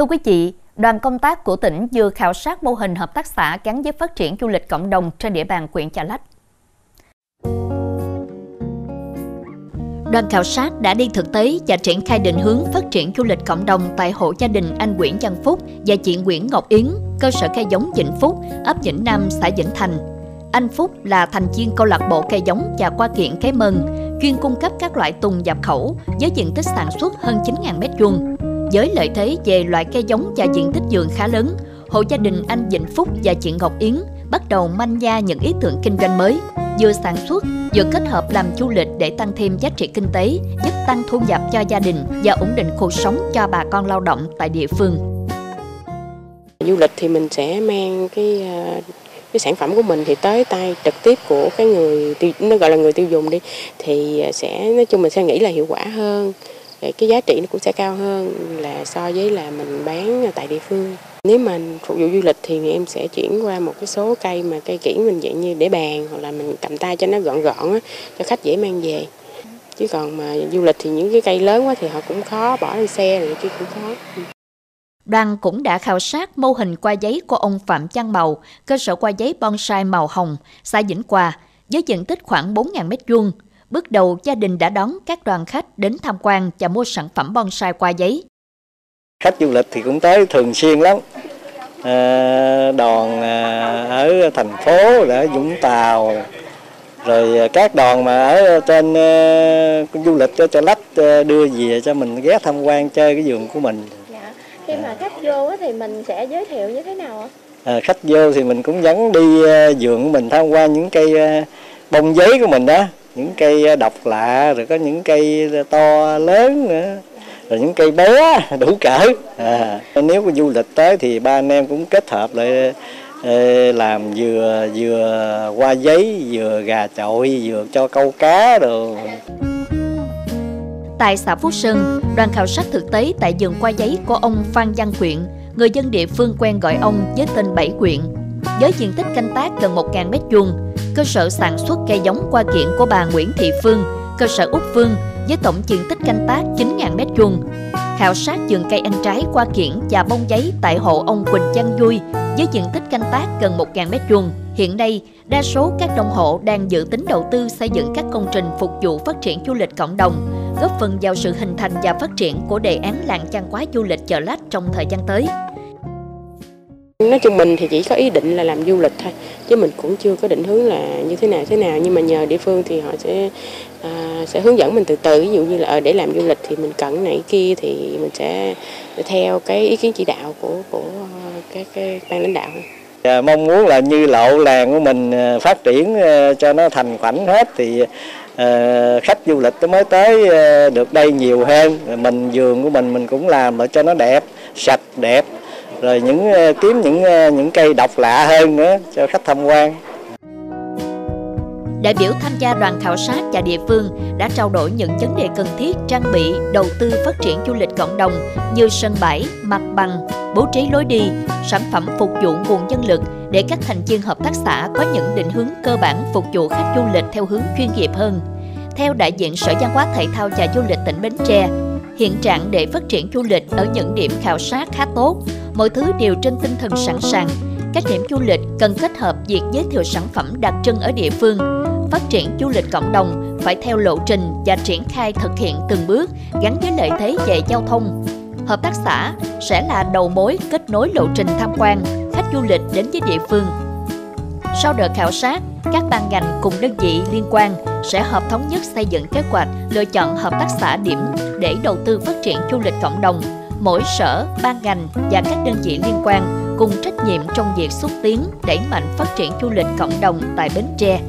Thưa quý vị, đoàn công tác của tỉnh vừa khảo sát mô hình hợp tác xã gắn với phát triển du lịch cộng đồng trên địa bàn huyện Chợ Lách. Đoàn khảo sát đã đi thực tế và triển khai định hướng phát triển du lịch cộng đồng tại hộ gia đình anh Nguyễn Văn Phúc và chị Nguyễn Ngọc Yến, cơ sở cây giống Vĩnh Phúc, ấp Vĩnh Nam, xã Vĩnh Thành. Anh Phúc là thành viên câu lạc bộ cây giống và qua kiện cái mần, chuyên cung cấp các loại tùng nhập khẩu với diện tích sản xuất hơn 9.000 m vuông. Với lợi thế về loại cây giống và diện tích vườn khá lớn, hộ gia đình anh Vĩnh Phúc và chị Ngọc Yến bắt đầu manh gia những ý tưởng kinh doanh mới, vừa sản xuất vừa kết hợp làm du lịch để tăng thêm giá trị kinh tế, giúp tăng thu nhập cho gia đình và ổn định cuộc sống cho bà con lao động tại địa phương. Du lịch thì mình sẽ mang cái à, cái sản phẩm của mình thì tới tay trực tiếp của cái người tiêu nó gọi là người tiêu dùng đi thì à, sẽ nói chung mình sẽ nghĩ là hiệu quả hơn cái giá trị nó cũng sẽ cao hơn là so với là mình bán tại địa phương. Nếu mà phục vụ du lịch thì em sẽ chuyển qua một cái số cây mà cây kiển mình dạng như để bàn hoặc là mình cầm tay cho nó gọn gọn á, cho khách dễ mang về. Chứ còn mà du lịch thì những cái cây lớn quá thì họ cũng khó bỏ lên xe rồi chứ cũng khó. Ừ. Đoàn cũng đã khảo sát mô hình qua giấy của ông Phạm Chăn Màu, cơ sở qua giấy bonsai màu hồng, xã Vĩnh Hòa, với diện tích khoảng 4.000 m2. Bước đầu, gia đình đã đón các đoàn khách đến tham quan và mua sản phẩm bonsai qua giấy. Khách du lịch thì cũng tới thường xuyên lắm. À, đoàn à, ở thành phố, ở Vũng Tàu, rồi các đoàn mà ở trên uh, du lịch ở Chợ Lách uh, đưa về cho mình ghé tham quan chơi cái vườn của mình. Dạ. Khi mà khách vô thì mình sẽ giới thiệu như thế nào ạ? À, khách vô thì mình cũng dẫn đi uh, vườn của mình tham quan những cây uh, bông giấy của mình đó những cây độc lạ rồi có những cây to lớn nữa. Rồi những cây bé đủ cỡ. À, nếu có du lịch tới thì ba anh em cũng kết hợp lại ờ, làm vừa vừa qua giấy vừa gà chọi vừa cho câu cá rồi Tại xã Phú Sơn, đoàn khảo sát thực tế tại vườn qua giấy của ông Phan Văn Quyện, người dân địa phương quen gọi ông với tên Bảy Quyện. Với diện tích canh tác gần 1.000 mét vuông cơ sở sản xuất cây giống qua kiện của bà Nguyễn Thị Phương, cơ sở Úc Phương với tổng diện tích canh tác 9.000 m2. Khảo sát vườn cây ăn trái qua kiển và bông giấy tại hộ ông Quỳnh Văn Vui với diện tích canh tác gần 1.000 m2. Hiện nay, đa số các nông hộ đang dự tính đầu tư xây dựng các công trình phục vụ phát triển du lịch cộng đồng, góp phần vào sự hình thành và phát triển của đề án làng chăn quá du lịch chợ lách trong thời gian tới. Nói chung mình thì chỉ có ý định là làm du lịch thôi, chứ mình cũng chưa có định hướng là như thế nào thế nào. Nhưng mà nhờ địa phương thì họ sẽ à, sẽ hướng dẫn mình từ từ. Ví dụ như là ở để làm du lịch thì mình cần này kia thì mình sẽ theo cái ý kiến chỉ đạo của của các cái ban lãnh đạo. À, mong muốn là như lộ làng của mình à, phát triển à, cho nó thành khoảnh hết thì à, khách du lịch mới tới à, được đây nhiều hơn. Mình vườn của mình mình cũng làm để cho nó đẹp, sạch đẹp rồi những ờ, kiếm những ờ, những cây độc lạ hơn nữa cho khách tham quan. Đại biểu tham gia đoàn khảo sát và địa phương đã trao đổi những vấn đề cần thiết trang bị, đầu tư phát triển du lịch cộng đồng như sân bãi, mặt bằng, bố trí lối đi, sản phẩm phục vụ nguồn nhân lực để các thành viên hợp tác xã có những định hướng cơ bản phục vụ khách du lịch theo hướng chuyên nghiệp hơn. Theo đại diện Sở Văn hóa Thể thao và Du lịch tỉnh Bến Tre, hiện trạng để phát triển du lịch ở những điểm khảo sát khá tốt, mọi thứ đều trên tinh thần sẵn sàng. Các điểm du lịch cần kết hợp việc giới thiệu sản phẩm đặc trưng ở địa phương. Phát triển du lịch cộng đồng phải theo lộ trình và triển khai thực hiện từng bước gắn với lợi thế về giao thông. Hợp tác xã sẽ là đầu mối kết nối lộ trình tham quan, khách du lịch đến với địa phương. Sau đợt khảo sát, các ban ngành cùng đơn vị liên quan sẽ hợp thống nhất xây dựng kế hoạch lựa chọn hợp tác xã điểm để đầu tư phát triển du lịch cộng đồng mỗi sở, ban ngành và các đơn vị liên quan cùng trách nhiệm trong việc xúc tiến, đẩy mạnh phát triển du lịch cộng đồng tại Bến Tre.